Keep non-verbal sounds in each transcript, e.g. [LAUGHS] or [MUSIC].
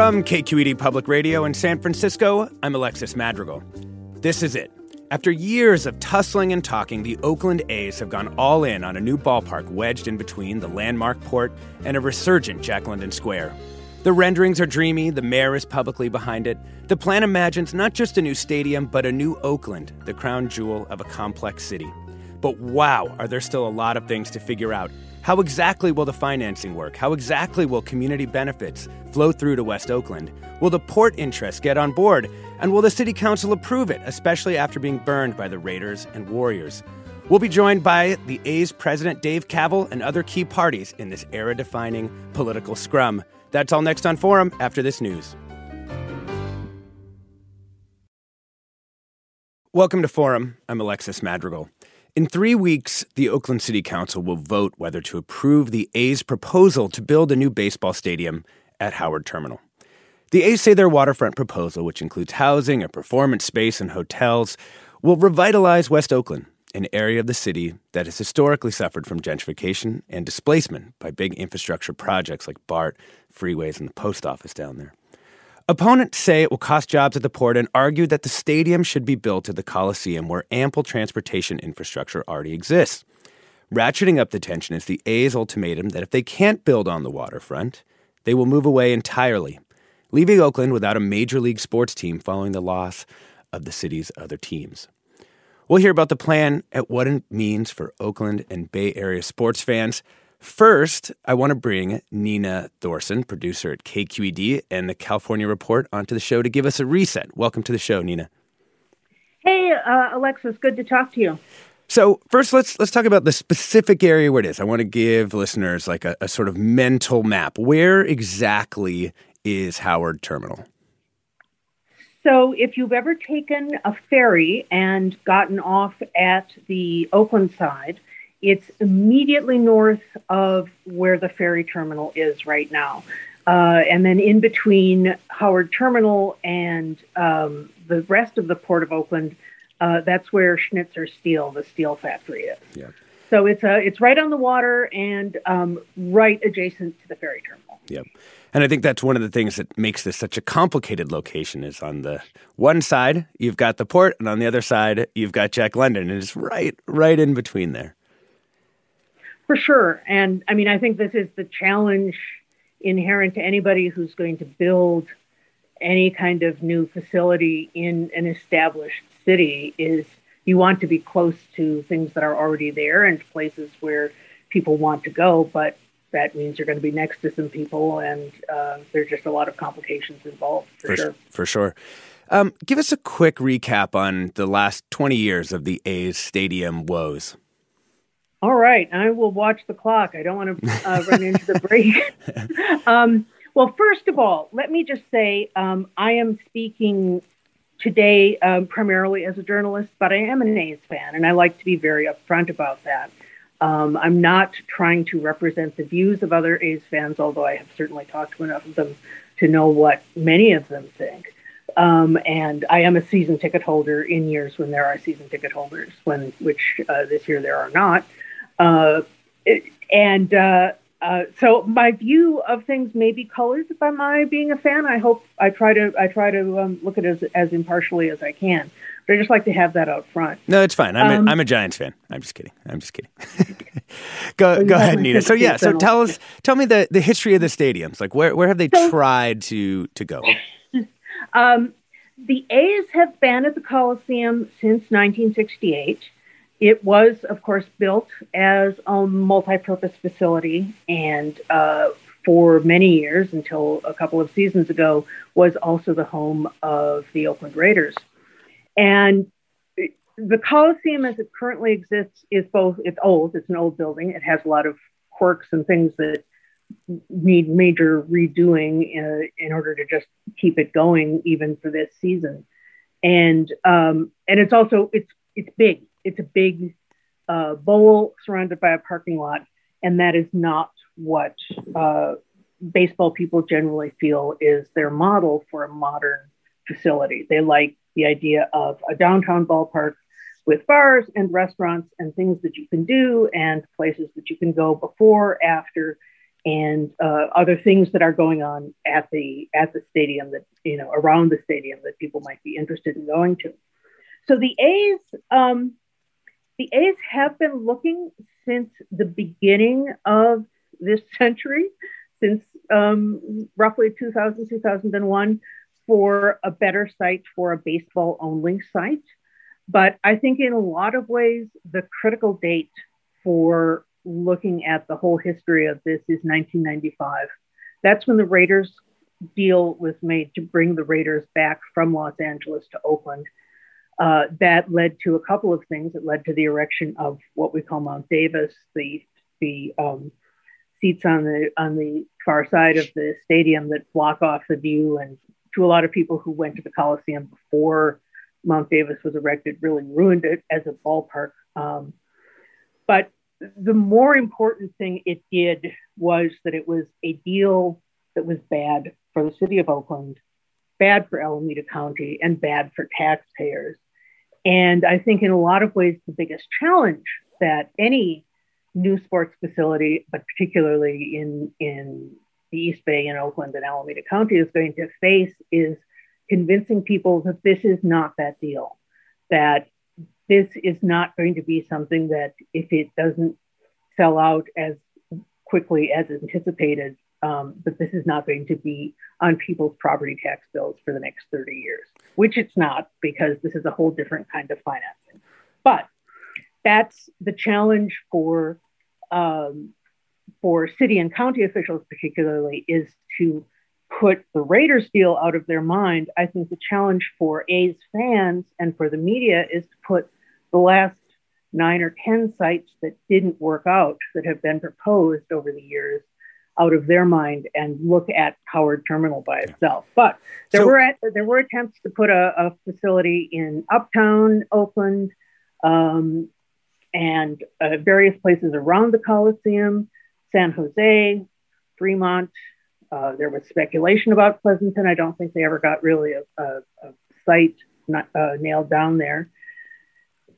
From KQED Public Radio in San Francisco, I'm Alexis Madrigal. This is it. After years of tussling and talking, the Oakland A's have gone all in on a new ballpark wedged in between the landmark port and a resurgent Jack London Square. The renderings are dreamy, the mayor is publicly behind it. The plan imagines not just a new stadium, but a new Oakland, the crown jewel of a complex city. But wow, are there still a lot of things to figure out how exactly will the financing work? How exactly will community benefits flow through to West Oakland? Will the port interests get on board? And will the city council approve it, especially after being burned by the Raiders and Warriors? We'll be joined by the A's president, Dave Kaval, and other key parties in this era defining political scrum. That's all next on Forum after this news. Welcome to Forum. I'm Alexis Madrigal. In three weeks, the Oakland City Council will vote whether to approve the A's proposal to build a new baseball stadium at Howard Terminal. The A's say their waterfront proposal, which includes housing, a performance space, and hotels, will revitalize West Oakland, an area of the city that has historically suffered from gentrification and displacement by big infrastructure projects like BART, freeways, and the post office down there. Opponents say it will cost jobs at the port and argue that the stadium should be built at the Coliseum where ample transportation infrastructure already exists. Ratcheting up the tension is the A's ultimatum that if they can't build on the waterfront, they will move away entirely, leaving Oakland without a major league sports team following the loss of the city's other teams. We'll hear about the plan and what it means for Oakland and Bay Area sports fans. First, I want to bring Nina Thorsen, producer at KQED and the California Report, onto the show to give us a reset. Welcome to the show, Nina. Hey, uh, Alexis, good to talk to you. So first, let's let's talk about the specific area where it is. I want to give listeners like a, a sort of mental map. Where exactly is Howard Terminal? So, if you've ever taken a ferry and gotten off at the Oakland side, it's immediately north of where the ferry terminal is right now. Uh, and then in between Howard Terminal and um, the rest of the Port of Oakland, uh, that's where Schnitzer Steel, the steel factory, is. Yeah. So it's uh, it's right on the water and um, right adjacent to the ferry terminal. Yep. And I think that's one of the things that makes this such a complicated location is on the one side you've got the port and on the other side you've got Jack London and it's right right in between there. For sure. And I mean, I think this is the challenge inherent to anybody who's going to build any kind of new facility in an established city is you want to be close to things that are already there and places where people want to go, but that means you're going to be next to some people, and uh, there's just a lot of complications involved for, for sure. For sure. Um, give us a quick recap on the last 20 years of the A's stadium woes. All right, I will watch the clock. I don't want to uh, run into the break. [LAUGHS] um, well, first of all, let me just say um, I am speaking today um, primarily as a journalist, but I am an A's fan, and I like to be very upfront about that. Um, I'm not trying to represent the views of other A's fans, although I have certainly talked to enough of them to know what many of them think. Um, and I am a season ticket holder in years when there are season ticket holders, when which uh, this year there are not. Uh, and uh, uh, so my view of things may be colored by my being a fan. I hope I try to I try to um, look at it as, as impartially as I can. But I just like to have that out front. No, it's fine. I'm, um, a, I'm a Giants fan. I'm just kidding. I'm just kidding. [LAUGHS] go go ahead, Nina. So yeah, so tell us, tell me the, the history of the stadiums. Like where where have they so, tried to to go? [LAUGHS] um, the A's have been at the Coliseum since 1968. It was, of course, built as a multi-purpose facility, and uh, for many years, until a couple of seasons ago, was also the home of the Oakland Raiders. And the Coliseum, as it currently exists, is both. It's old. It's an old building. It has a lot of quirks and things that need major redoing uh, in order to just keep it going even for this season. And um, and it's also it's it's big. It's a big uh, bowl surrounded by a parking lot, and that is not what uh, baseball people generally feel is their model for a modern facility. They like the idea of a downtown ballpark with bars and restaurants and things that you can do and places that you can go before, after, and uh, other things that are going on at the at the stadium that you know around the stadium that people might be interested in going to. So the A's um, the A's have been looking since the beginning of this century, since um, roughly 2000 2001, for a better site for a baseball only site. But I think in a lot of ways, the critical date for looking at the whole history of this is 1995. That's when the Raiders deal was made to bring the Raiders back from Los Angeles to Oakland. Uh, that led to a couple of things. It led to the erection of what we call Mount Davis, the the um, seats on the on the far side of the stadium that block off the view, and to a lot of people who went to the Coliseum before Mount Davis was erected, really ruined it as a ballpark. Um, but the more important thing it did was that it was a deal that was bad for the city of Oakland, bad for Alameda County, and bad for taxpayers. And I think in a lot of ways, the biggest challenge that any new sports facility, but particularly in, in the East Bay and Oakland and Alameda County, is going to face is convincing people that this is not that deal, that this is not going to be something that if it doesn't sell out as quickly as anticipated, um, this is not going to be on people's property tax bills for the next 30 years, which it's not because this is a whole different kind of financing. But that's the challenge for um, for city and county officials, particularly, is to put the Raiders deal out of their mind. I think the challenge for A's fans and for the media is to put the last nine or 10 sites that didn't work out that have been proposed over the years out of their mind and look at Howard Terminal by itself. But there so, were at, there were attempts to put a, a facility in Uptown Oakland um, and uh, various places around the Coliseum, San Jose, Fremont. Uh, there was speculation about Pleasanton. I don't think they ever got really a, a, a site not, uh, nailed down there.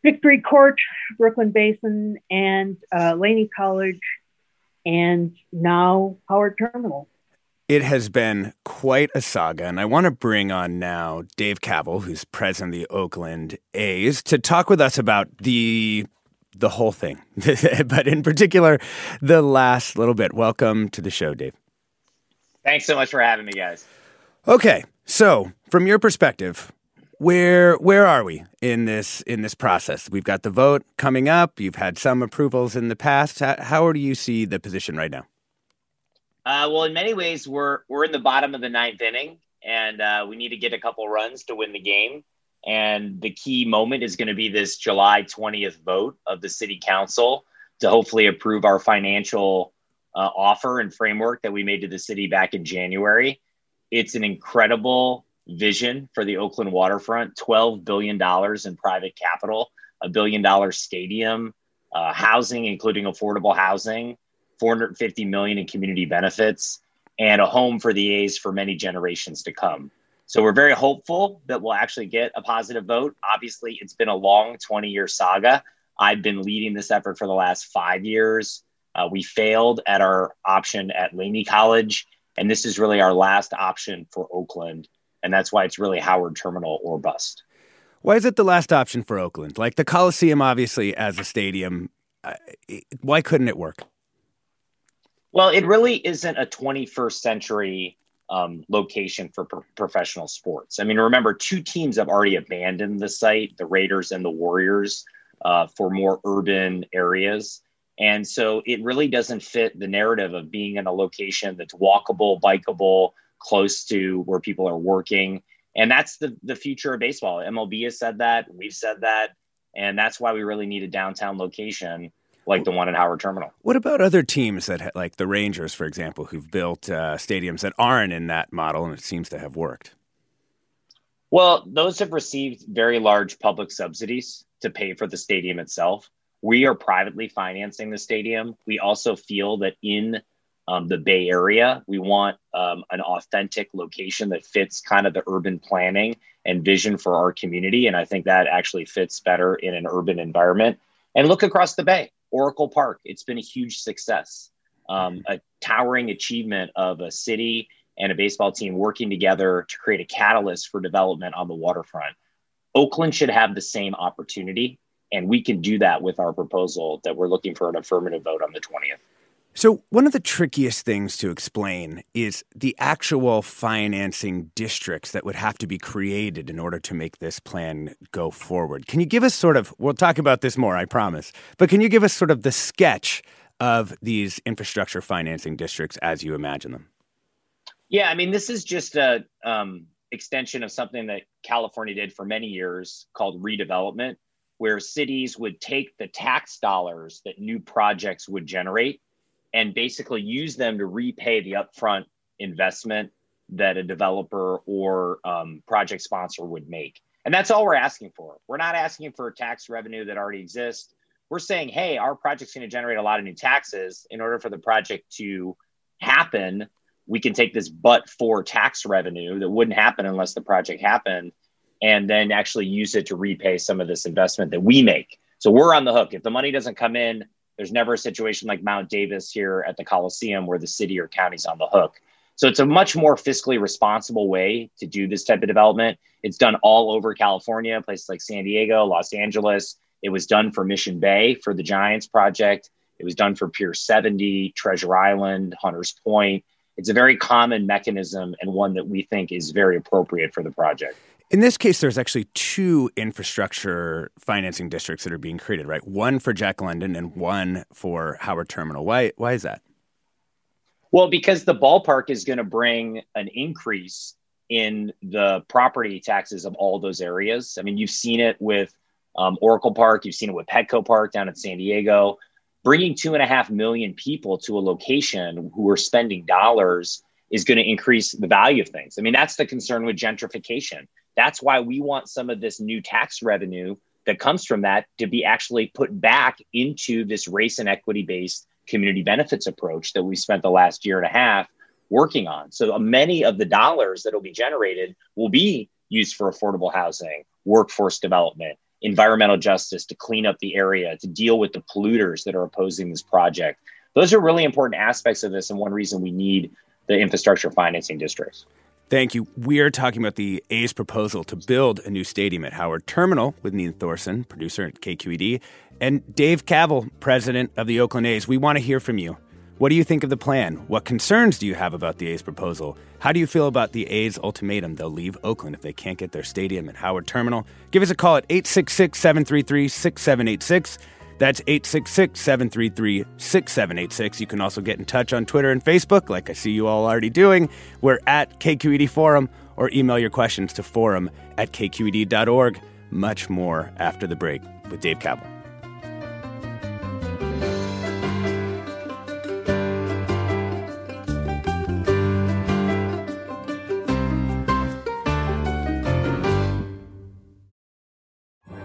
Victory Court, Brooklyn Basin, and uh, Laney College, and now Howard Terminal. It has been quite a saga, and I want to bring on now Dave Kaval, who's president of the Oakland A's, to talk with us about the the whole thing, [LAUGHS] but in particular, the last little bit. Welcome to the show, Dave. Thanks so much for having me, guys. Okay, so from your perspective, where where are we in this in this process? We've got the vote coming up. You've had some approvals in the past. How, how do you see the position right now? Uh, well, in many ways, we're we're in the bottom of the ninth inning, and uh, we need to get a couple runs to win the game. And the key moment is going to be this July twentieth vote of the city council to hopefully approve our financial uh, offer and framework that we made to the city back in January. It's an incredible vision for the Oakland waterfront $12 billion in private capital, a billion dollar stadium, uh, housing, including affordable housing, 450 million in community benefits, and a home for the A's for many generations to come. So we're very hopeful that we'll actually get a positive vote. Obviously, it's been a long 20 year saga. I've been leading this effort for the last five years. Uh, we failed at our option at Laney College, and this is really our last option for Oakland and that's why it's really Howard Terminal or bust. Why is it the last option for Oakland? Like the Coliseum, obviously, as a stadium, uh, why couldn't it work? Well, it really isn't a 21st century um, location for pro- professional sports. I mean, remember, two teams have already abandoned the site the Raiders and the Warriors uh, for more urban areas. And so it really doesn't fit the narrative of being in a location that's walkable, bikeable, close to where people are working. And that's the, the future of baseball. MLB has said that. We've said that. And that's why we really need a downtown location. like the one at Howard Terminal. What about other teams that, like the Rangers, for example, who've built uh, stadiums that aren't in that model and it seems to have worked? Well, those have received very large public subsidies to pay for the stadium itself. We are privately financing the stadium. We also feel that in um, the Bay Area, we want um, an authentic location that fits kind of the urban planning and vision for our community. And I think that actually fits better in an urban environment. And look across the Bay, Oracle Park, it's been a huge success, um, a towering achievement of a city and a baseball team working together to create a catalyst for development on the waterfront. Oakland should have the same opportunity. And we can do that with our proposal that we're looking for an affirmative vote on the 20th. So, one of the trickiest things to explain is the actual financing districts that would have to be created in order to make this plan go forward. Can you give us sort of, we'll talk about this more, I promise, but can you give us sort of the sketch of these infrastructure financing districts as you imagine them? Yeah, I mean, this is just a um, extension of something that California did for many years called redevelopment, where cities would take the tax dollars that new projects would generate and basically use them to repay the upfront investment that a developer or um, project sponsor would make. And that's all we're asking for. We're not asking for tax revenue that already exists. We're saying, hey, our project's going to generate a lot of new taxes. In order for the project to happen, we can take this but for tax revenue that wouldn't happen unless the project happened and then actually use it to repay some of this investment that we make. So we're on the hook. If the money doesn't come in, there's never a situation like Mount Davis here at the Coliseum where the city or county's on the hook. So it's a much more fiscally responsible way to do this type of development. It's done all over California, places like San Diego, Los Angeles. It was done for Mission Bay for the Giants project. It was done for Pier 70, Treasure Island, Hunters Point. It's a very common mechanism and one that we think is very appropriate for the project. In this case, there's actually two infrastructure financing districts that are being created, right? One for Jack London and one for Howard Terminal. Why, why is that? Well, because the ballpark is going to bring an increase in the property taxes of all those areas. I mean, you've seen it with um, Oracle Park, you've seen it with Petco Park down in San Diego. Bringing two and a half million people to a location who are spending dollars is going to increase the value of things. I mean, that's the concern with gentrification. That's why we want some of this new tax revenue that comes from that to be actually put back into this race and equity based community benefits approach that we spent the last year and a half working on. So uh, many of the dollars that will be generated will be used for affordable housing, workforce development, environmental justice to clean up the area, to deal with the polluters that are opposing this project. Those are really important aspects of this, and one reason we need the infrastructure financing districts. Thank you. We are talking about the A's proposal to build a new stadium at Howard Terminal with Nina Thorsen, producer at KQED, and Dave Kaval, president of the Oakland A's. We want to hear from you. What do you think of the plan? What concerns do you have about the A's proposal? How do you feel about the A's ultimatum? They'll leave Oakland if they can't get their stadium at Howard Terminal. Give us a call at 866 733 6786. That's 866 733 6786. You can also get in touch on Twitter and Facebook, like I see you all already doing. We're at KQED Forum, or email your questions to forum at kqed.org. Much more after the break with Dave Kaval.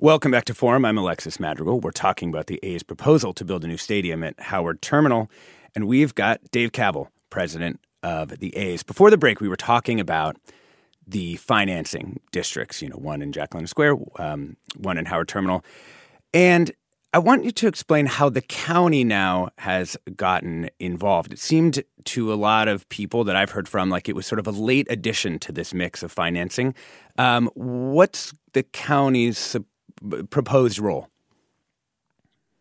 Welcome back to Forum. I'm Alexis Madrigal. We're talking about the A's proposal to build a new stadium at Howard Terminal, and we've got Dave Kaval, president of the A's. Before the break, we were talking about the financing districts. You know, one in Jack London Square, um, one in Howard Terminal, and I want you to explain how the county now has gotten involved. It seemed to a lot of people that I've heard from like it was sort of a late addition to this mix of financing. Um, what's the county's proposed role?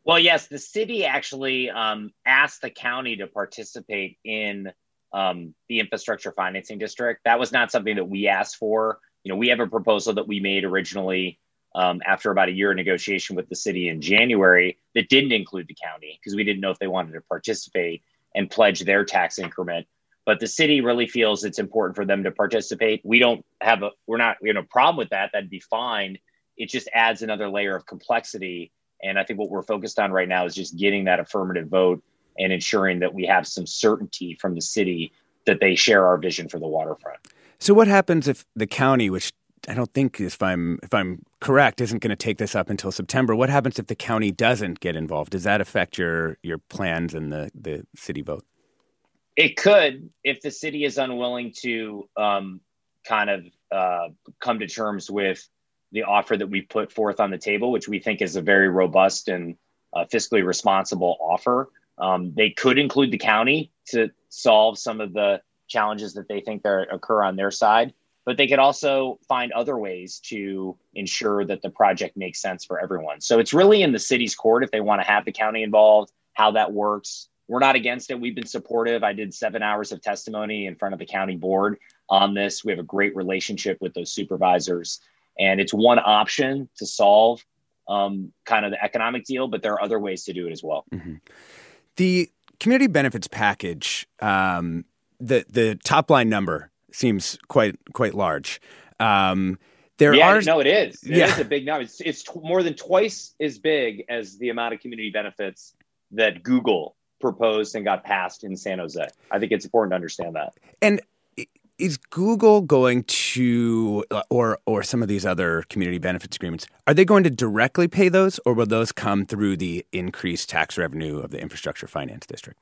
Well, yes, the city actually um, asked the county to participate in um, the infrastructure financing district. That was not something that we asked for. You know, we have a proposal that we made originally um, after about a year of negotiation with the city in January that didn't include the county because we didn't know if they wanted to participate and pledge their tax increment. But the city really feels it's important for them to participate. We don't have a, we're not, we have a problem with that. That'd be fine. It just adds another layer of complexity. And I think what we're focused on right now is just getting that affirmative vote and ensuring that we have some certainty from the city that they share our vision for the waterfront. So what happens if the county, which I don't think if I'm if I'm correct, isn't going to take this up until September. What happens if the county doesn't get involved? Does that affect your your plans and the the city vote? It could if the city is unwilling to um, kind of uh, come to terms with the offer that we put forth on the table, which we think is a very robust and uh, fiscally responsible offer. Um, they could include the county to solve some of the challenges that they think are, occur on their side but they could also find other ways to ensure that the project makes sense for everyone. So it's really in the city's court if they want to have the county involved, how that works. We're not against it. We've been supportive. I did seven hours of testimony in front of the county board on this. We have a great relationship with those supervisors, and it's one option to solve um, kind of the economic deal, but there are other ways to do it as well. Mm-hmm. The community benefits package, um, the the top line number seems quite quite large. Um, there yeah, are no, it is. It yeah. is a big number. It's, it's t- more than twice as big as the amount of community benefits that Google proposed and got passed in San Jose. I think it's important to understand that. And is Google going to, or or some of these other community benefits agreements, are they going to directly pay those, or will those come through the increased tax revenue of the infrastructure finance district?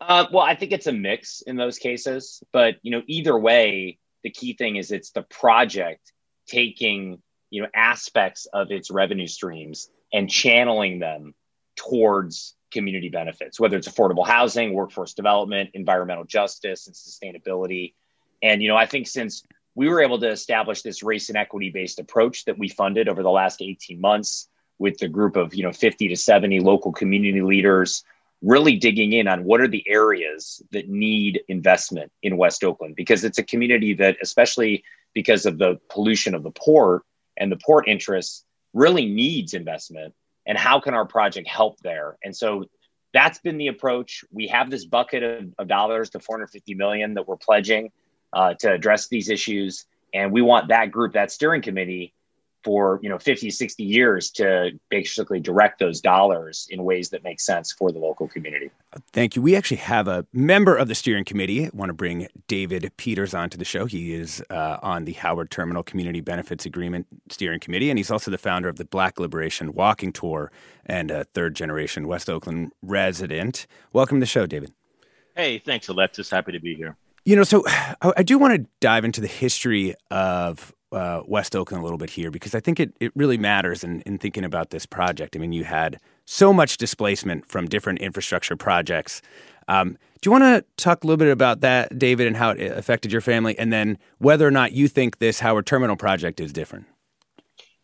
Uh, well, I think it's a mix in those cases, but you know, either way, the key thing is it's the project taking you know aspects of its revenue streams and channeling them towards community benefits, whether it's affordable housing, workforce development, environmental justice, and sustainability. And you know, I think since we were able to establish this race and equity based approach that we funded over the last 18 months with the group of you know 50 to 70 local community leaders really digging in on what are the areas that need investment in West Oakland because it's a community that, especially because of the pollution of the port and the port interests, really needs investment. And how can our project help there? And so that's been the approach. We have this bucket of, of dollars, the 450 million that we're pledging uh, to address these issues. And we want that group, that steering committee, for you know 50 60 years to basically direct those dollars in ways that make sense for the local community. Thank you. We actually have a member of the steering committee. I want to bring david peters onto the show. He is uh, on the howard terminal community benefits agreement steering committee and he's also the founder of the black liberation walking tour and a third generation west oakland resident. Welcome to the show david. Hey thanks alexis. Happy to be here. You know so [SIGHS] i do want to dive into the history of uh, West Oakland a little bit here because I think it, it really matters in, in thinking about this project. I mean, you had so much displacement from different infrastructure projects. Um, do you want to talk a little bit about that, David, and how it affected your family, and then whether or not you think this Howard Terminal project is different?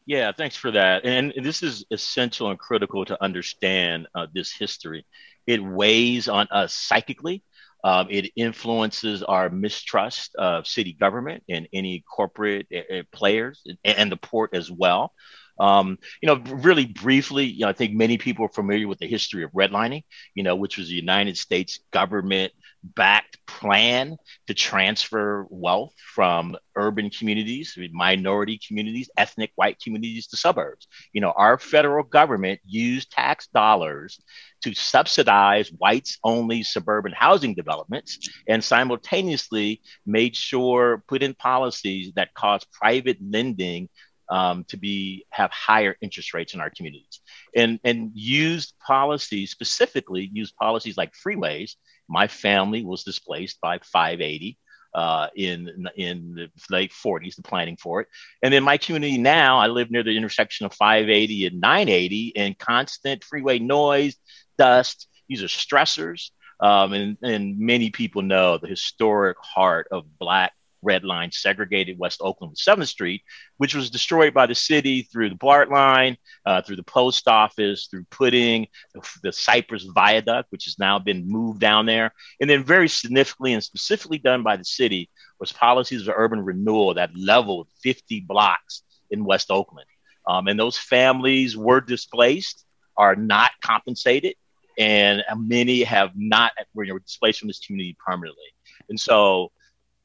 Yeah, thanks for that. And this is essential and critical to understand uh, this history. It weighs on us psychically um, it influences our mistrust of city government and any corporate uh, players and, the port as well. Um, you know, really briefly, you know, I think many people are familiar with the history of redlining, you know, which was the United States government backed plan to transfer wealth from urban communities, minority communities, ethnic white communities to suburbs. You know, our federal government used tax dollars to subsidize whites only suburban housing developments and simultaneously made sure put in policies that caused private lending um, to be have higher interest rates in our communities and and used policies specifically used policies like freeways my family was displaced by 580 uh, in in the late 40s, the planning for it. And then my community now, I live near the intersection of 580 and 980, and constant freeway noise, dust. These are stressors, um, and and many people know the historic heart of Black red line segregated West Oakland with 7th Street, which was destroyed by the city through the BART line, uh, through the post office, through putting the, Cypress Viaduct, which has now been moved down there. And then, very significantly and specifically done by the city, was policies of urban renewal that leveled 50 blocks in West Oakland. Um, and those families were displaced, are not compensated, and many have not were displaced from this community permanently. And so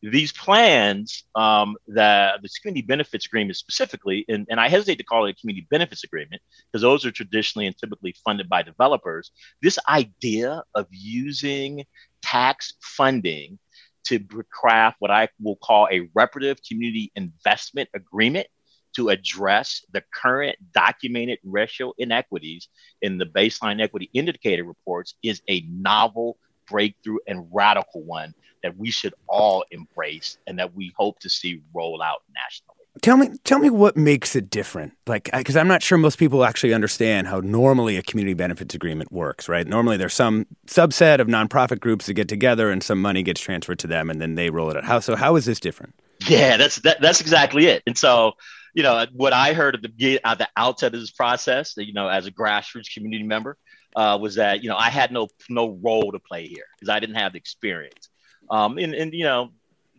these plans um, that the community benefits agreement specifically, and, and I hesitate to call it a community benefits agreement because those are traditionally and typically funded by developers. This idea of using tax funding to craft what I will call a reparative community investment agreement to address the current documented racial inequities in the baseline equity indicator reports is a novel breakthrough and radical one that we should all embrace and that we hope to see roll out nationally. Tell me, tell me what makes it different. Like, because I'm not sure most people actually understand how normally a community benefits agreement works. Right? Normally, there's some subset of nonprofit groups that get together, and some money gets transferred to them, and then they roll it out. How so? How is this different? Yeah, that's that, that's exactly it. And so, you know, what I heard at the at the outset of this process, you know, as a grassroots community member, uh, was that you know I had no no role to play here because I didn't have the experience. Um, and, and you know,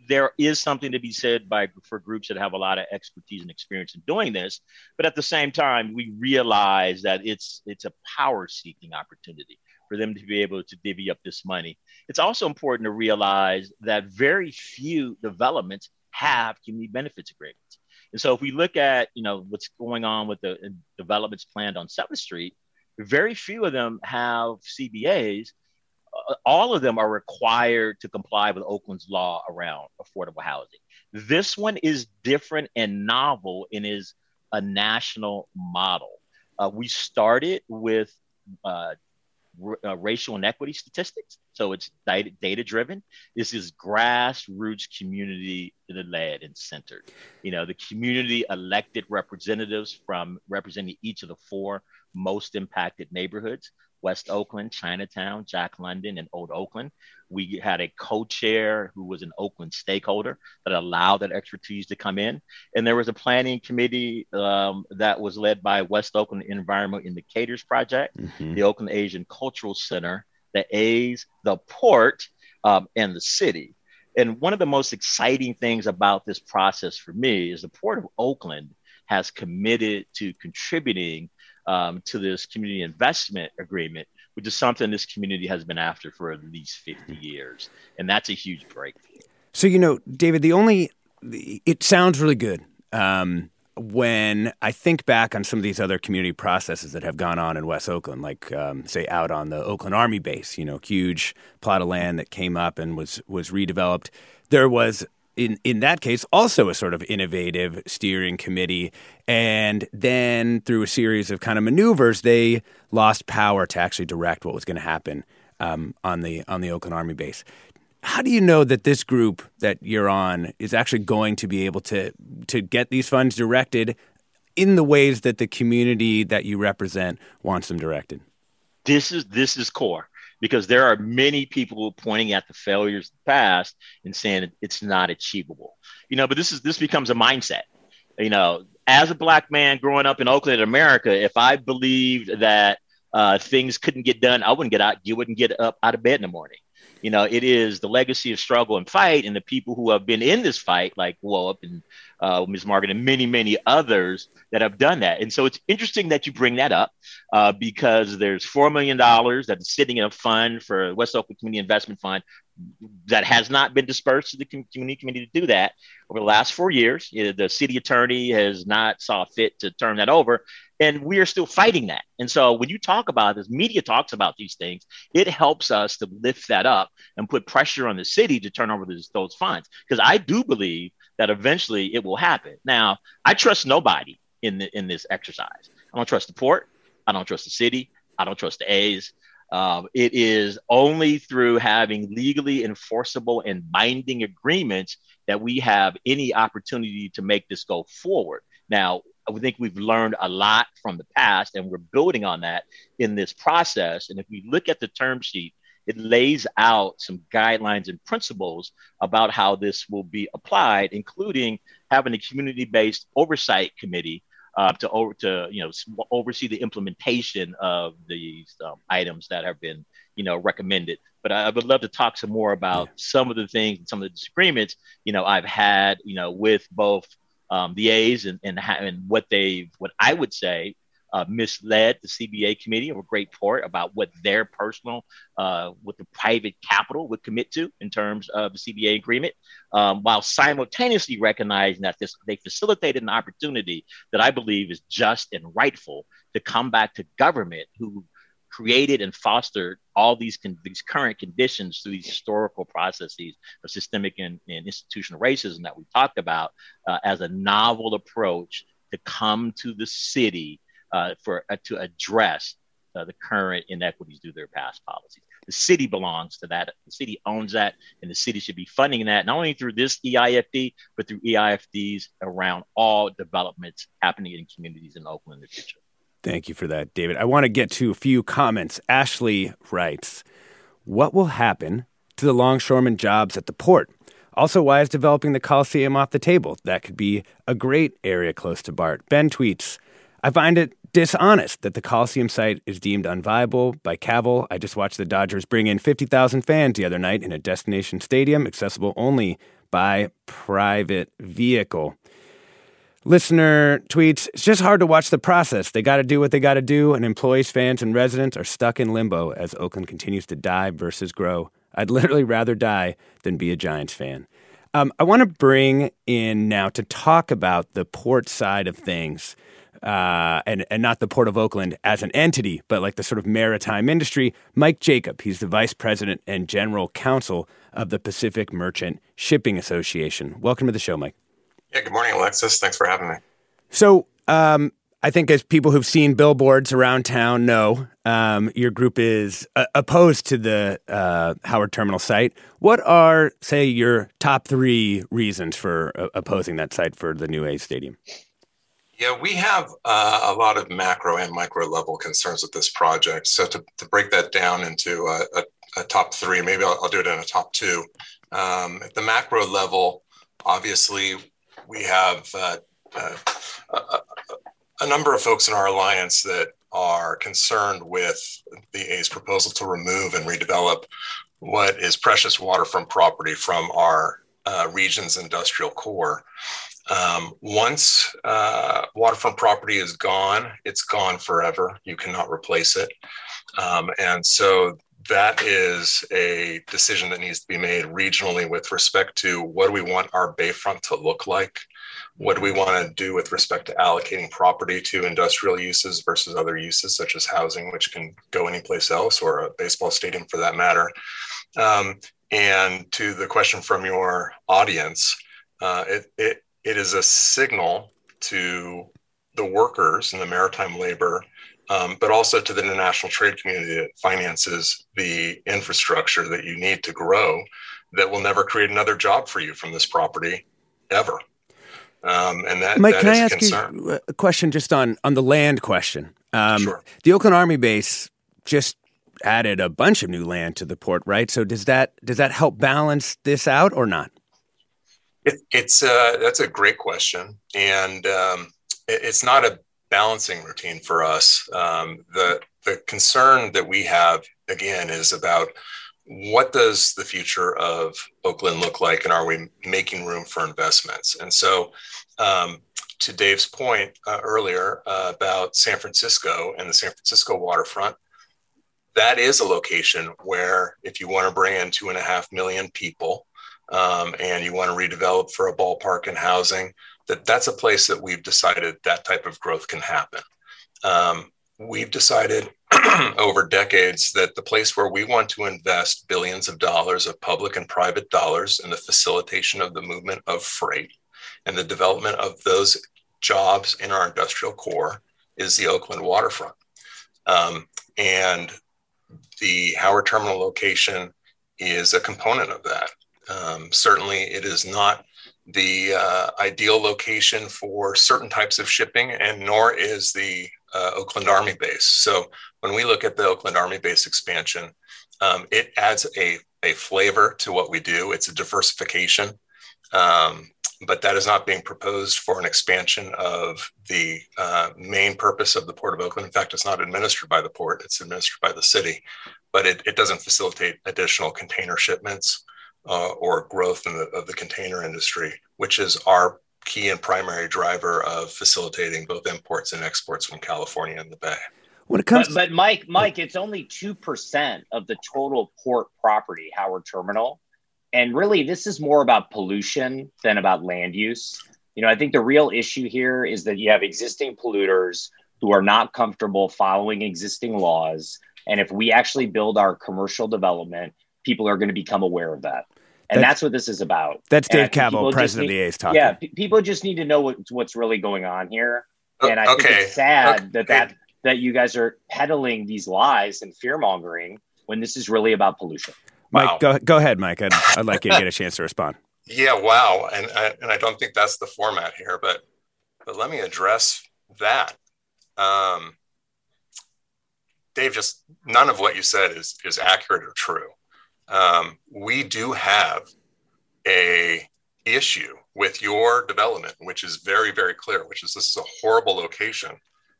there is something to be said by for groups that have a lot of expertise and experience in doing this, but at the same time, we realize that it's it's a power seeking opportunity for them to be able to divvy up this money. It's also important to realize that very few developments have community benefits agreements. And so if we look at, you know, what's going on with the developments planned on 7th Street, very few of them have CBAs uh, all of them are required to comply with Oakland's law around affordable housing. This one is different and novel and is a national model. Uh, we started with uh, r- uh, racial inequity statistics, so it's data driven. This is grassroots community led and centered. You know, the community elected representatives from representing each of the four most impacted neighborhoods West Oakland, Chinatown, Jack London, and Old Oakland. We had a co-chair who was an Oakland stakeholder that allowed that expertise to come in. And there was a planning committee um, that was led by West Oakland Environmental Indicators Project, mm-hmm. the Oakland Asian Cultural Center, the A's, the port, um, and the city. And one of the most exciting things about this process for me is the Port of Oakland has committed to contributing um, to this community investment agreement, which is something this community has been after for at least 50 years. And that's a huge breakthrough. So, you know, David, the only, it sounds really good. Um, when I think back on some of these other community processes that have gone on in West Oakland, like um, say out on the Oakland Army base, you know, huge plot of land that came up and was was redeveloped. There was in in that case also a sort of innovative steering committee and then through a series of kind of maneuvers they lost power to actually direct what was going to happen um, on the on the Oakland Army base. How do you know that this group that you're on is actually going to be able to to get these funds directed in the ways that the community that you represent wants them directed? This is this is core because there are many people pointing at the failures of the past and saying it's not achievable. You know, but this is this becomes a mindset. You know, as a black man growing up in Oakland, America, if I believed that uh, things couldn't get done, I wouldn't get out. You wouldn't get up out of bed in the morning. You know, it is the legacy of struggle and fight, and the people who have been in this fight, like Whoop and uh, Ms. Margaret, and many, many others that have done that. And so it's interesting that you bring that up uh, because there's $4 million that is sitting in a fund for West Oakland Community Investment Fund that has not been dispersed to the community committee to do that over the last four years. The city attorney has not saw fit to turn that over, and we are still fighting that. And so when you talk about this, media talks about these things, it helps us to lift that up and put pressure on the city to turn over this, those funds because I do believe that eventually it will happen. Now, I trust nobody in the, in this exercise. I don't trust the port. I don't trust the city. I don't trust the A's. Um, it is only through having legally enforceable and binding agreements that we have any opportunity to make this go forward. Now, I think we've learned a lot from the past, and we're building on that in this process. And if we look at the term sheet it lays out some guidelines and principles about how this will be applied, including having a community-based oversight committee uh, to over to you know oversee the implementation of these um, items that have been you know recommended. But I, would love to talk some more about yeah. some of the things and some of the disagreements you know I've had you know with both um, the A's and and, and what they what I would say uh, misled the CBA committee of a great port about what their personal, uh, what the private capital would commit to in terms of the CBA agreement, um, while simultaneously recognizing that this they facilitated an opportunity that I believe is just and rightful to come back to government who created and fostered all these con- these current conditions through these historical processes of systemic and, and institutional racism that we talked about uh, as a novel approach to come to the city uh, for uh, to address uh, the current inequities due to their past policies. The city belongs to that. The city owns that, and the city should be funding that not only through this EIFD, but through EIFDs around all developments happening in communities in Oakland in the future. Thank you for that, David. I want to get to a few comments. Ashley writes, "What will happen to the longshoreman jobs at the port?" Also, why is developing the Coliseum off the table? That could be a great area close to BART. Ben tweets, I find it dishonest that the Coliseum site is deemed unviable by Kaval. I just watched the Dodgers bring in 50,000 fans the other night in a destination stadium accessible only by private vehicle. Listener tweets, it's just hard to watch the process. They got to do what they got to do, and employees, fans, and residents are stuck in limbo as Oakland continues to die versus grow. I'd [LAUGHS] literally rather die than be a Giants fan. Um, I want to bring in now to talk about the port side of things uh, and, and not the Port of Oakland as an entity, but like the sort of maritime industry, Mike Jacob. He's the vice president and general counsel of the Pacific Merchant Shipping Association. Welcome to the show, Mike. Yeah, good morning, Alexis. Thanks for having me. So, um, I think as people who've seen billboards around town know, um, your group is uh, opposed to the uh, Howard Terminal site. What are, say, your top three reasons for uh, opposing that site for the new A Stadium? Yeah, we have uh, a lot of macro and micro level concerns with this project. So to, to break that down into a, a, a top three, maybe I'll, I'll, do it in a top two. Um, at the macro level, obviously, we have uh, uh, a, a number of folks in our alliance that are concerned with the A's proposal to remove and redevelop what is precious waterfront property from our uh, region's industrial core. Um, once uh, waterfront property is gone, it's gone forever. You cannot replace it. Um, and so that is a decision that needs to be made regionally with respect to what do we want our bayfront to look like? What do we want to do with respect to allocating property to industrial uses versus other uses, such as housing, which can go anyplace else, or a baseball stadium for that matter? Um, and to the question from your audience, uh, it, it it is a signal to the workers in the maritime labor, um, but also to the international trade community that finances the infrastructure that you need to grow that will never create another job for you from this property ever. Um, and that, Mike, that can I ask you a question just on, on the land question? Um, sure. The Oakland Army base just added a bunch of new land to the port, right? So does that does that help balance this out or not? It, it's uh, that's a great question, and um, it, it's not a balancing routine for us. Um, the the concern that we have again is about what does the future of Oakland look like, and are we making room for investments? And so, um, to Dave's point uh, earlier uh, about San Francisco and the San Francisco waterfront, that is a location where if you want to bring in two and a half million people um, and you want to redevelop for a ballpark and housing, that that's a place that we've decided that type of growth can happen. Um, we've decided [CLEARS THROAT] over decades that the place where we want to invest billions of dollars of public and private dollars in the facilitation of the movement of freight and the development of those jobs in our industrial core is the Oakland waterfront. Um, and the Howard Terminal location is a component of that. Um, certainly, it is not the uh, ideal location for certain types of shipping, and nor is the uh, Oakland Army base. So, when we look at the Oakland Army base expansion, Um, it adds a, a flavor to what we do. It's a diversification. Um, but that is not being proposed for an expansion of the uh, main purpose of the Port of Oakland. In fact, it's not administered by the port, it's administered by the city, but it, it doesn't facilitate additional container shipments uh, or growth in the, of the container industry, which is our key and primary driver of facilitating both imports and exports from California and the Bay. When it comes, but, but Mike, Mike, it's only two percent of the total port property, Howard Terminal, and really, this is more about pollution than about land use. You know, I think the real issue here is that you have existing polluters who are not comfortable following existing laws. And if we actually build our commercial development, people are going to become aware of that. And that's, that's what this is about. That's Dave Kaval, president need, of the A's, talking. Yeah, p- people just need to know what, what's really going on here. And I okay. think it's sad okay. that, that that you guys are peddling these lies and fear mongering when this is really about pollution. Mike, wow. go, go ahead, Mike. I'd, I'd like you to get a chance to respond. [LAUGHS] Yeah, wow. And I, and I don't think that's the format here, but but let me address that. Um, Dave, just none of what you said is is accurate or true. Um, we do have a issue with your development, which is very very clear. Which is this is a horrible location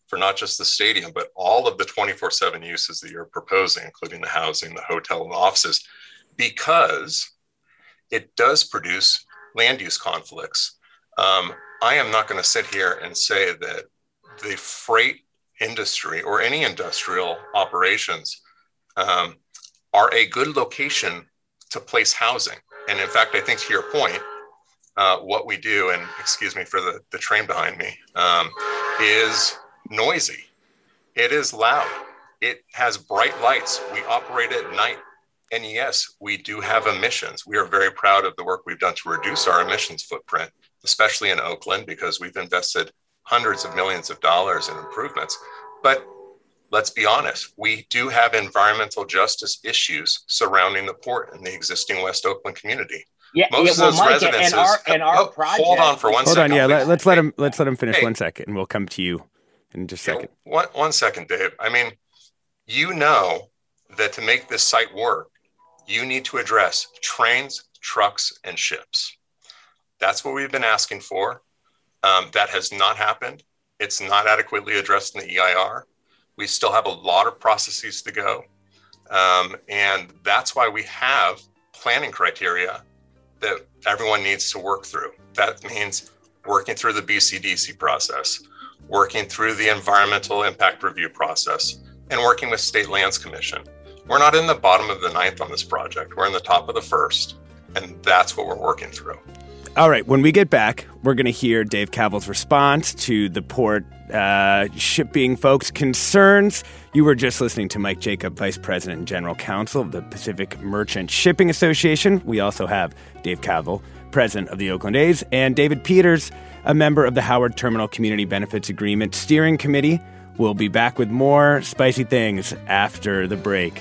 for not just the stadium, but all of the 24 7 uses that you're proposing, including the housing, the hotel, and the offices because it does produce land use conflicts. Um, I am not going to sit here and say that the freight industry or any industrial operations um, are a good location to place housing. And in fact, I think to your point, uh, what we do, and excuse me for the, the train behind me, um, is noisy. It is loud. It has bright lights. We operate at night. And yes, we do have emissions. We are very proud of the work we've done to reduce our emissions footprint, especially in Oakland, because we've invested hundreds of millions of dollars in improvements. But let's be honest, we do have environmental justice issues surrounding the port and the existing West Oakland community. Yeah, most yeah, well, of those Mike, residences. And our, and our oh, project, hold on for one hold second. on, yeah. Let, us let him. Let's let him finish hey, one second, and we'll come to you in just a second. One, one second, Dave. I mean, you know that to make this site work, you need to address trains, trucks, and ships. That's what we've been asking for. Um, that has not happened. It's not adequately addressed in the EIR. We still have a lot of processes to go. Um, and that's why we have planning criteria that everyone needs to work through. That means working through the BCDC process, working through the environmental impact review process, and working with State Lands Commission. We're not in the bottom of the ninth on this project. We're in the top of the first, and that's what we're working through. All right, when we get back, we're going to hear Dave Kaval's response to the port uh, shipping folks' concerns. You were just listening to Mike Jacob, Vice President and General Counsel of the Pacific Merchant Shipping Association. We also have Dave Kaval, President of the Oakland A's, and David Peters, a member of the Howard Terminal Community Benefits Agreement Steering Committee. We'll be back with more spicy things after the break.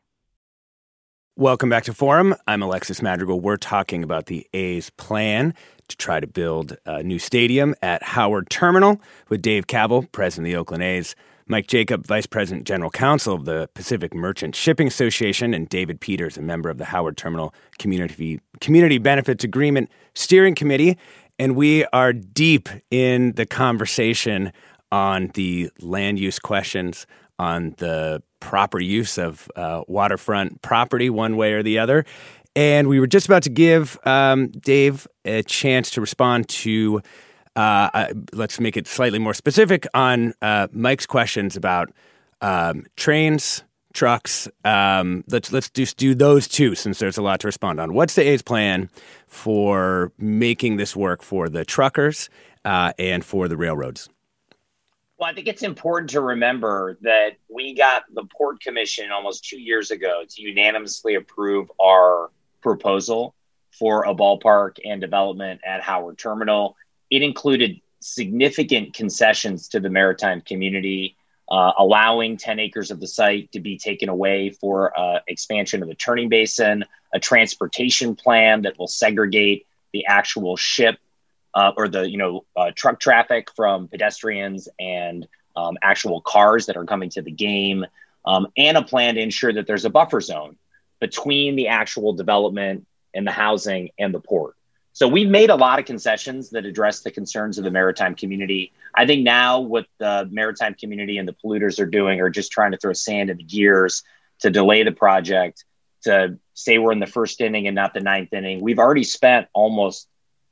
Welcome back to Forum. I'm Alexis Madrigal. We're talking about the A's plan to try to build a new stadium at Howard Terminal with Dave Kaval, president of the Oakland A's, Mike Jacob, vice president general counsel of the Pacific Merchant Shipping Association, and David Peters, a member of the Howard Terminal Community, Community Benefits Agreement Steering Committee. And we are deep in the conversation on the land use questions, on the proper use of uh, waterfront property, one way or the other. And we were just about to give um, Dave a chance to respond to, uh, uh, let's make it slightly more specific on uh, Mike's questions about um, trains, trucks. Um, let's let's just do those two since there's a lot to respond on. What's the A's plan for making this work for the truckers uh, and for the railroads? Well, I think it's important to remember that we got the Port Commission almost two years ago to unanimously approve our proposal for a ballpark and development at Howard Terminal. It included significant concessions to the maritime community uh, allowing 10 acres of the site to be taken away for uh, expansion of the turning basin, a transportation plan that will segregate the actual ship uh, or the you know uh, truck traffic from pedestrians and um, actual cars that are coming to the game, um, and a plan to ensure that there's a buffer zone between the actual development and the housing and the port. So we've made a lot of concessions that address the concerns of the maritime community. I think now what the maritime community and the polluters are doing are just trying to throw sand in the gears to delay the project, to say we're in the first inning and not the ninth inning. We've already spent almost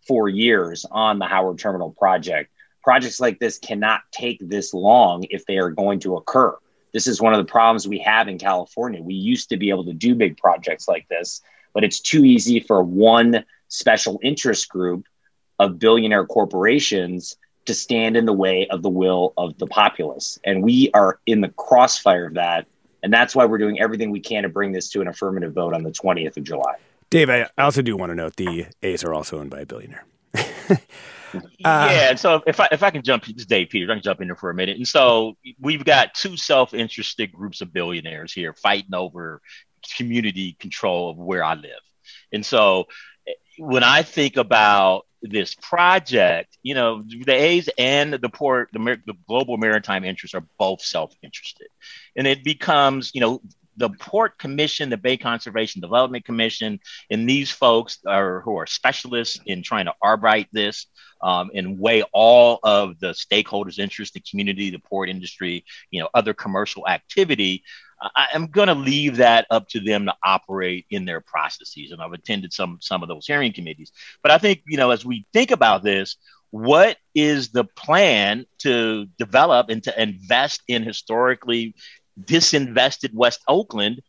four years on the Howard Terminal project. Projects like this cannot take this long if they are going to occur. This is one of the problems we have in California. We used to be able to do big projects like this, but it's too easy for one special interest group of billionaire corporations to stand in the way of the will of the populace. And we are in the crossfire of that. And that's why we're doing everything we can to bring this to an affirmative vote on the 20th of July. Dave, I also do want to note the A's are also owned by a billionaire. [LAUGHS] uh, yeah, and so if I if I can jump, this is Dave Peters, I can jump in there for a minute. And so we've got two self-interested groups of billionaires here fighting over community control of where I live. And so when I think about this project, you know, the A's and the port, the, the global maritime interests are both self-interested, and it becomes, you know, the Port Commission, the Bay Conservation Development Commission, and these folks are who are specialists in trying to arbitrate this um, and weigh all of the stakeholders' interest, the community, the port industry, you know, other commercial activity. I am going to leave that up to them to operate in their processes. And I've attended some some of those hearing committees. But I think you know, as we think about this, what is the plan to develop and to invest in historically disinvested West Oakland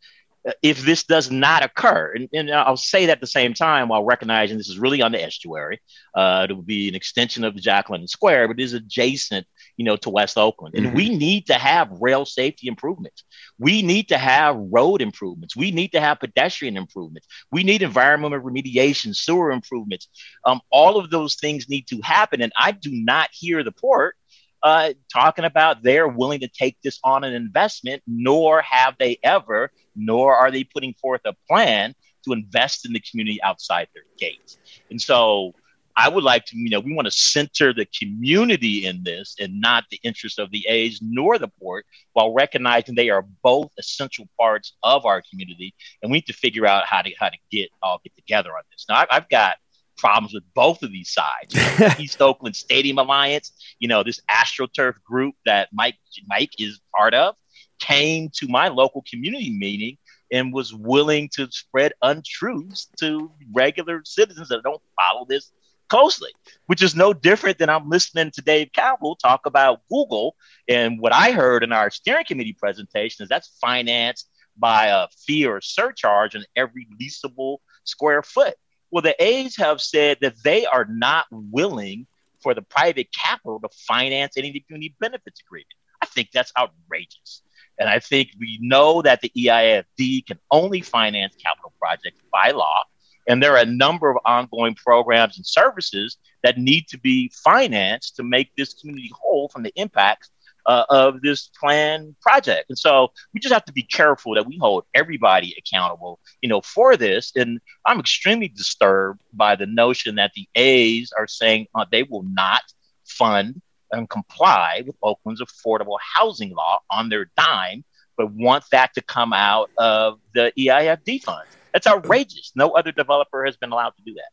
if this does not occur. And, and, I'll say that at the same time while recognizing this is really on the estuary. Uh, it will be an extension of the Jack London Square, but it is adjacent, you know, to West Oakland. And mm-hmm. we need to have rail safety improvements. We need to have road improvements. We need to have pedestrian improvements. We need environmental remediation, sewer improvements. Um, all of those things need to happen. And I do not hear the port uh, talking about they're willing to take this on an investment, nor have they ever, nor are they putting forth a plan to invest in the community outside their gates. And so I would like to, you know, we want to center the community in this and not the interests of the A's nor the port while recognizing they are both essential parts of our community. And we need to figure out how to, how to get all get together on this. Now, I've got problems with both of these sides. [LAUGHS] East Oakland Stadium Alliance, you know, this AstroTurf group that Mike Mike is part of, came to my local community meeting and was willing to spread untruths to regular citizens that don't follow this closely, which is no different than I'm listening to Dave Campbell talk about Google. And what I heard in our steering committee presentation is that's financed by a fee or surcharge on every leasable square foot. Well, the A's have said that they are not willing for the private capital to finance any community benefits agreement. I think that's outrageous. And I think we know that the EIFD can only finance capital projects by law. And there are a number of ongoing programs and services that need to be financed to make this community whole from the impacts uh, of this planned project. And so we just have to be careful that we hold everybody accountable, you know, for this. And I'm extremely disturbed by the notion that the A's are saying uh, they will not fund and comply with Oakland's affordable housing law on their dime, but want that to come out of the EIFD funds. That's outrageous. No other developer has been allowed to do that.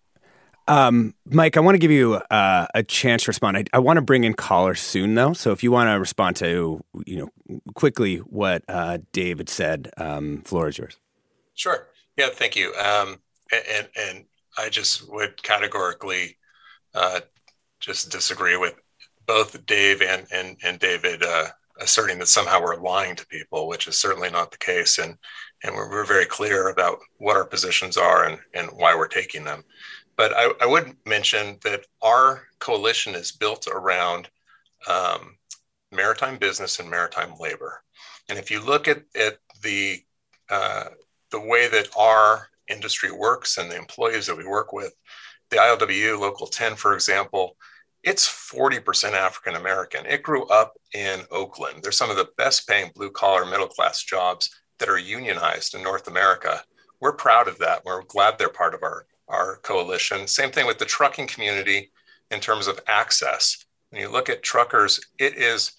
Um, Mike, I want to give you uh, a chance to respond. I, I, want to bring in callers soon, though. So if you want to respond to, you know, quickly what uh, David said, um, floor is yours. Sure. Yeah. Thank you. Um, and and I just would categorically uh, just disagree with both Dave and and and David uh, asserting that somehow we're lying to people, which is certainly not the case. And, and we're, we're very clear about what our positions are and, and why we're taking them. But I, I would mention that our coalition is built around um, maritime business and maritime labor. And if you look at, at the, uh, the way that our industry works and the employees that we work with, the ILWU Local 10, for example, it's 40% African American. It grew up in Oakland. They're some of the best paying blue collar middle class jobs that are unionized in North America. We're proud of that. We're glad they're part of our, our coalition. Same thing with the trucking community in terms of access. When you look at truckers, it is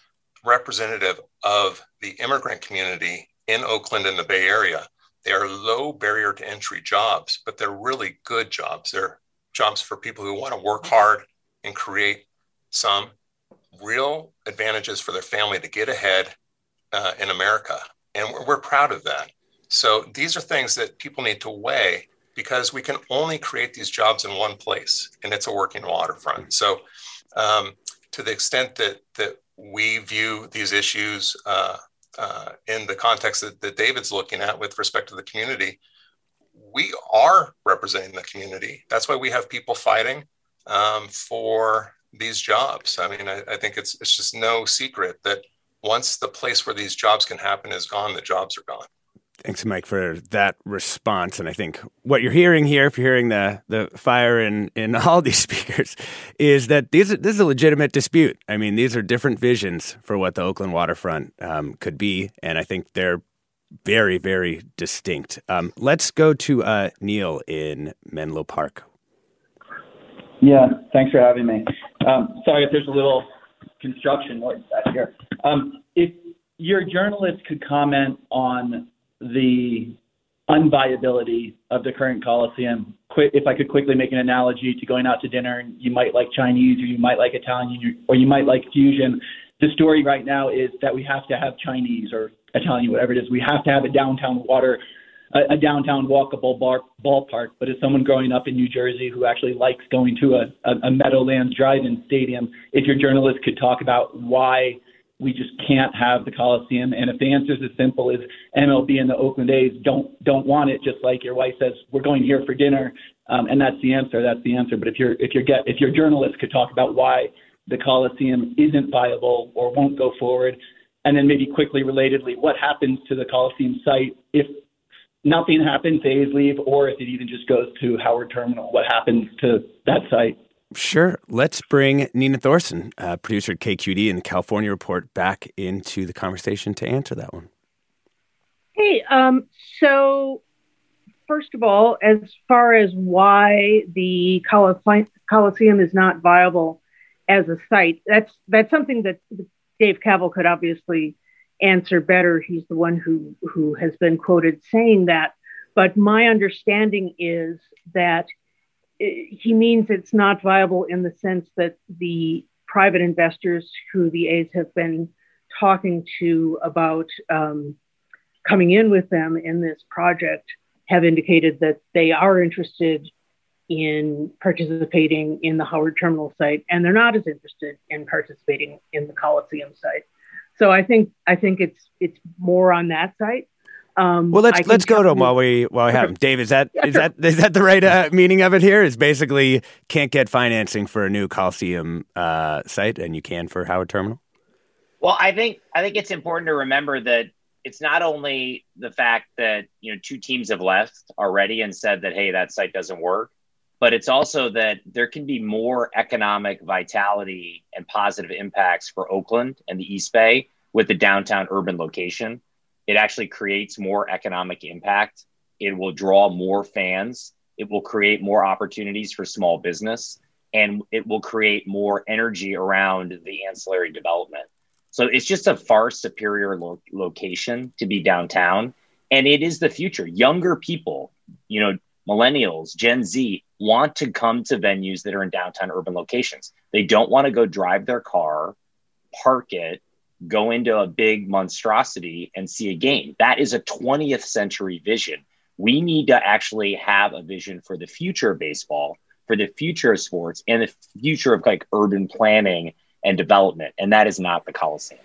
representative of the immigrant community in Oakland and the Bay Area. They are low barrier to entry jobs, but they're really good jobs. They're jobs for people who want to work hard and create some real advantages for their family to get ahead uh, in America. And we're, we're proud of that. So these are things that people need to weigh because we can only create these jobs in one place, and it's a working waterfront. So, um, to the extent that that we view these issues uh, uh, in the context that, that David's looking at with respect to the community, we are representing the community. That's why we have people fighting um, for these jobs. I mean, I, I, think it's it's just no secret that once the place where these jobs can happen is gone, the jobs are gone. Thanks, Mike, for that response. And I think what you're hearing here, if you're hearing the the fire in in [LAUGHS] all these speakers, is that these this is a legitimate dispute. I mean, these are different visions for what the Oakland waterfront um, could be, and I think they're very, very distinct. Um, let's go to uh, Neil in Menlo Park. Yeah, thanks for having me. Um, sorry if there's a little construction noise back here. Um, if your journalist could comment on the unviability of the current Coliseum, if I could quickly make an analogy to going out to dinner and you might like Chinese or you might like Italian or you might like fusion. The story right now is that we have to have Chinese or Italian, whatever it is. We have to have a downtown water a, a downtown walkable bar, ballpark, but as someone growing up in New Jersey who actually likes going to a, a, a Meadowlands drive-in stadium, if your journalist could talk about why we just can't have the Coliseum, and if the answer is as simple as MLB and the Oakland A's don't don't want it, just like your wife says, we're going here for dinner, um, and that's the answer. That's the answer. But if your if your get if your journalist could talk about why the Coliseum isn't viable or won't go forward, and then maybe quickly relatedly, what happens to the Coliseum site if nothing happens, A's leave, or if it even just goes to Howard Terminal, what happens to that site? Sure. Let's bring Nina Thorsen, uh, producer at KQED and California Report, back into the conversation to answer that one. Hey, um, so first of all, as far as why the Coliseum is not viable as a site, that's that's something that Dave Kaval could obviously answer better. He's the one who who has been quoted saying that. But my understanding is that he means it's not viable in the sense that the private investors who the A's have been talking to about um, coming in with them in this project have indicated that they are interested in participating in the Howard Terminal site, and they're not as interested in participating in the Coliseum site. So I think I think it's it's more on that site. Um, well, let's let's go to him while we while we have him. Dave, is that [LAUGHS] yeah, is sure. that is that the right uh, meaning of it? Here is basically can't get financing for a new Coliseum uh, site, and you can for Howard Terminal. Well, I think I think it's important to remember that it's not only the fact that you know two teams have left already and said that hey that site doesn't work, but it's also that there can be more economic vitality and positive impacts for Oakland and the East Bay with the downtown urban location. It actually creates more economic impact. It will draw more fans. It will create more opportunities for small business and it will create more energy around the ancillary development. So it's just a far superior lo- location to be downtown. And it is the future. Younger people, you know, millennials, Gen Z want to come to venues that are in downtown urban locations. They don't want to go drive their car, park it, go into a big monstrosity and see a game. That is a 20th century vision. We need to actually have a vision for the future of baseball, for the future of sports, and the future of like urban planning and development. And that is not the Coliseum.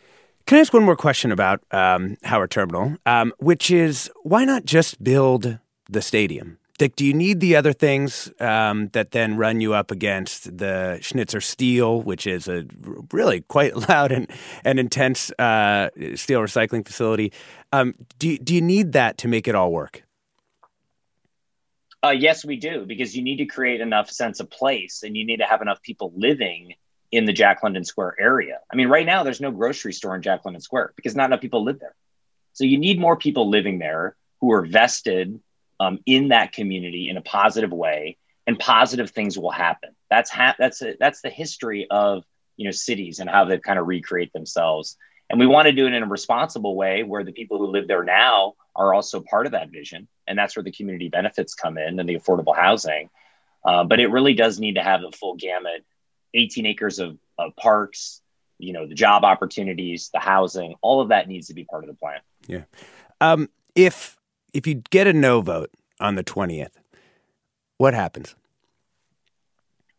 Can I ask one more question about um, Howard Terminal, um, which is why not just build the stadium? Dick, do you need the other things um, that then run you up against the Schnitzer Steel, which is a really quite [LAUGHS] loud and, and intense uh, steel recycling facility? Um, do, do you need that to make it all work? Uh, yes, we do, because you need to create enough sense of place and you need to have enough people living in the Jack London Square area. I mean, right now there's no grocery store in Jack London Square because not enough people live there. So you need more people living there who are vested um, in that community in a positive way, and positive things will happen. That's ha- that's a, that's the history of you know cities and how they kind of recreate themselves. And we want to do it in a responsible way where the people who live there now are also part of that vision, and that's where the community benefits come in and the affordable housing. Uh, but it really does need to have the full gamut 18 acres of, of parks you know the job opportunities the housing all of that needs to be part of the plan yeah um, if if you get a no vote on the 20th, what happens?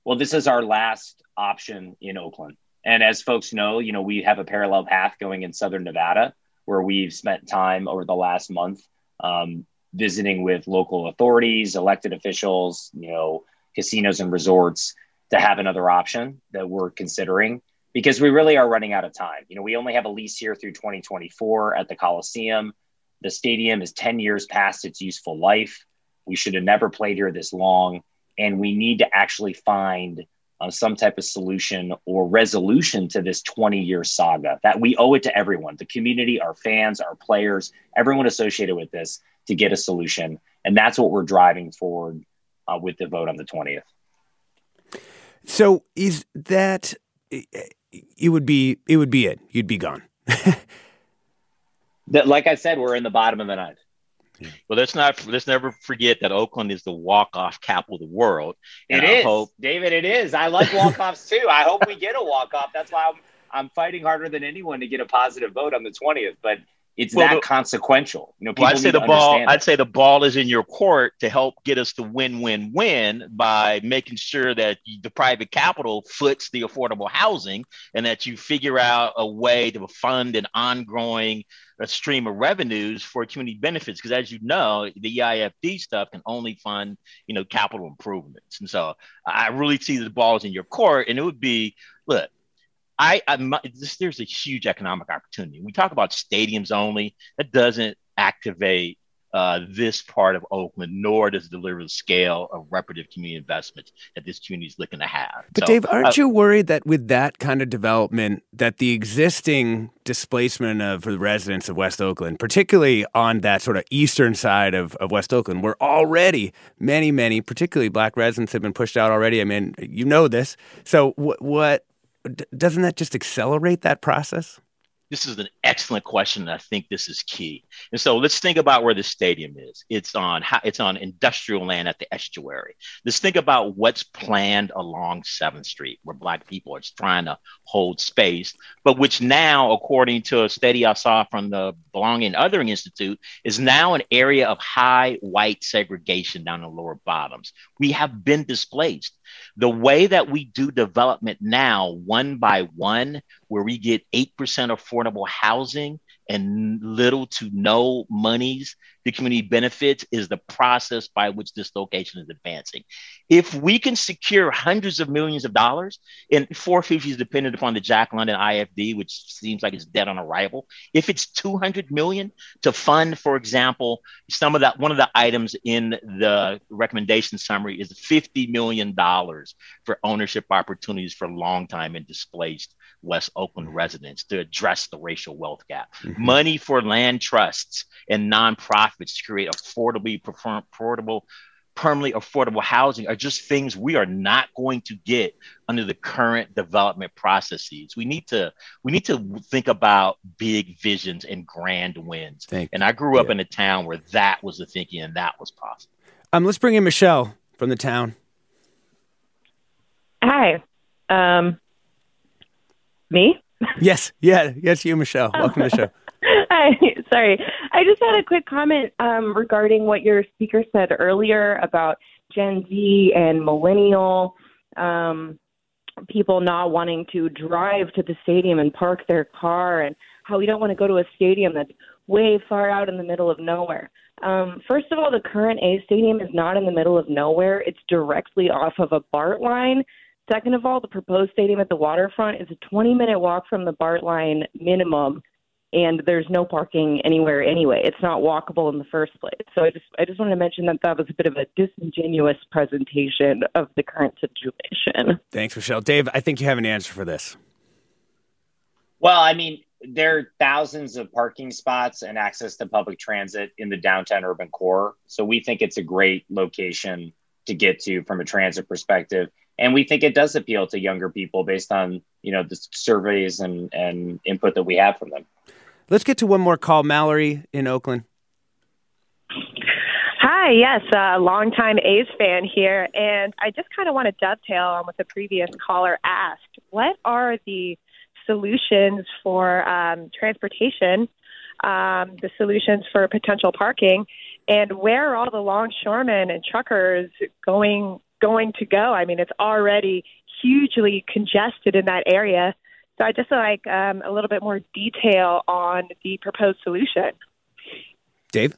Well, this is our last option in Oakland. And as folks know, you know, we have a parallel path going in Southern Nevada where we've spent time over the last month um, visiting with local authorities, elected officials, you know, casinos and resorts to have another option that we're considering because we really are running out of time. You know, we only have a lease here through 2024 at the Coliseum. The stadium is 10 years past its useful life. We should have never played here this long. And we need to actually find uh, some type of solution or resolution to this 20 year saga that we owe it to everyone the community, our fans, our players, everyone associated with this to get a solution. And that's what we're driving forward uh, with the vote on the 20th. So is that it would be it would be it. You'd be gone. [LAUGHS] that, like I said, we're in the bottom of the ninth. Well, let's not let's never forget that Oakland is the walk off capital of the world. It is, hope... David. It is. I like walk offs too. I hope we get a walk off. That's why I'm I'm fighting harder than anyone to get a positive vote on the twentieth. But it's well, that the, consequential. You know, well, I'd say the ball. I'd say the ball is in your court to help get us to win-win-win by making sure that the private capital foots the affordable housing, and that you figure out a way to fund an ongoing a stream of revenues for community benefits. Because as you know, the EIFD stuff can only fund you know capital improvements, and so I really see the balls in your court, and it would be look I, I this, there's a huge economic opportunity. We talk about stadiums only. That doesn't activate uh, this part of Oakland, nor does it deliver the scale of reparative community investments that this community is looking to have. But so, Dave, aren't uh, you worried that with that kind of development, that the existing displacement of the residents of West Oakland, particularly on that sort of eastern side of, of West Oakland, where already many, many, particularly black residents have been pushed out already. I mean, you know this. So what, what doesn't that just accelerate that process? This is an excellent question. I think this is key. And so let's think about where the stadium is. It's on it's on industrial land at the estuary. Let's think about what's planned along Seventh Street, where Black people are trying to hold space, but which now, according to a study I saw from the Belonging and Othering Institute, is now an area of high white segregation down the lower bottoms. We have been displaced. The way that we do development now, one by one, where we get 8% affordable housing and little to no monies the community benefits is the process by which this location is advancing. If we can secure hundreds of millions of dollars, and 450 is dependent upon the Jack London IFD, which seems like it's dead on arrival. If it's 200 million to fund, for example, some of that, one of the items in the recommendation summary is 50 million dollars for ownership opportunities for long time and displaced West Oakland residents to address the racial wealth gap. Mm-hmm. Money for land trusts and nonprofits to create affordably affordable permanently affordable housing are just things we are not going to get under the current development processes. We need to we need to think about big visions and grand wins. Thank and I grew up yeah. in a town where that was the thinking and that was possible. Um, let's bring in Michelle from the town. Hi. Um, me? Yes, yeah, yes, you, Michelle. Welcome to the show. [LAUGHS] Hi, sorry. I just had a quick comment um, regarding what your speaker said earlier about Gen Z and millennial um, people not wanting to drive to the stadium and park their car. And how we don't want to go to a stadium that's way far out in the middle of nowhere. Um, first of all, the current A stadium is not in the middle of nowhere. It's directly off of a BART line. Second of all, the proposed stadium at the waterfront is a 20 minute walk from the BART line minimum, and there's no parking anywhere anyway. It's not walkable in the first place. So I just I just wanted to mention that that was a bit of a disingenuous presentation of the current situation. Thanks, Michelle. Dave, I think you have an answer for this. Well, I mean, there are thousands of parking spots and access to public transit in the downtown urban core. So we think it's a great location to get to from a transit perspective. And we think it does appeal to younger people based on, you know, the surveys and, and input that we have from them. Let's get to one more call. Mallory in Oakland. Hi, yes, a uh, longtime A's fan here. And I just kind of want to dovetail on what the previous caller asked. What are the solutions for um, transportation, um, the solutions for potential parking, and where are all the longshoremen and truckers going going to go? I mean, it's already hugely congested in that area. So I just like um, a little bit more detail on the proposed solution. Dave.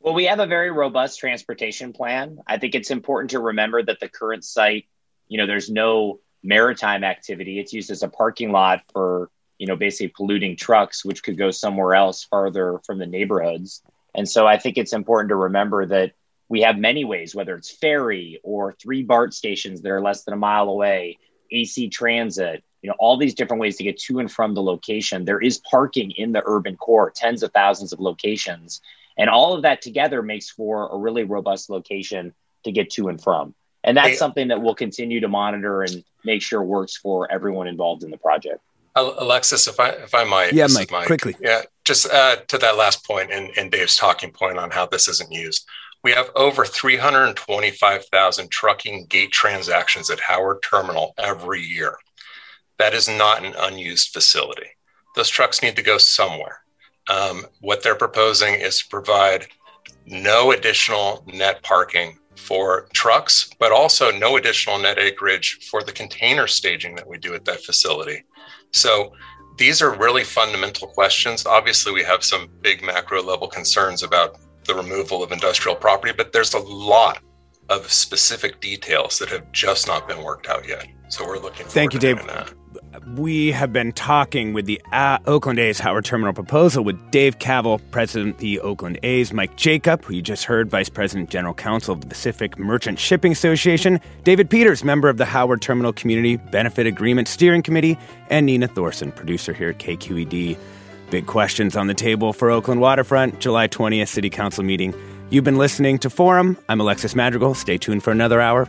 Well, we have a very robust transportation plan. I think it's important to remember that the current site, you know, there's no maritime activity. It's used as a parking lot for, you know, basically polluting trucks, which could go somewhere else farther from the neighborhoods. And so I think it's important to remember that we have many ways, whether it's ferry or three BART stations that are less than a mile away, AC transit, you know, all these different ways to get to and from the location. There is parking in the urban core, tens of thousands of locations. And all of that together makes for a really robust location to get to and from. And that's hey, something that we'll continue to monitor and make sure works for everyone involved in the project. Alexis, if I if I might, yeah, Mike, Mike, quickly, yeah, just uh, to that last point and, and Dave's talking point on how this isn't used. We have over 325,000 trucking gate transactions at Howard Terminal every year. That is not an unused facility. Those trucks need to go somewhere. Um, what they're proposing is to provide no additional net parking for trucks, but also no additional net acreage for the container staging that we do at that facility. So these are really fundamental questions. Obviously, we have some big macro level concerns about the removal of industrial property, but there's a lot of specific details that have just not been worked out yet. So we're looking. Thank you, Dave. We have been talking with the uh, Oakland A's Howard Terminal proposal with Dave Kaval, president of the Oakland A's, Mike Jacob, who you just heard, vice president general counsel of the Pacific Merchant Shipping Association, David Peters, member of the Howard Terminal Community Benefit Agreement Steering Committee, and Nina Thorsen, producer here at KQED. Big questions on the table for Oakland Waterfront, July 20th City Council meeting. You've been listening to Forum. I'm Alexis Madrigal. Stay tuned for another hour.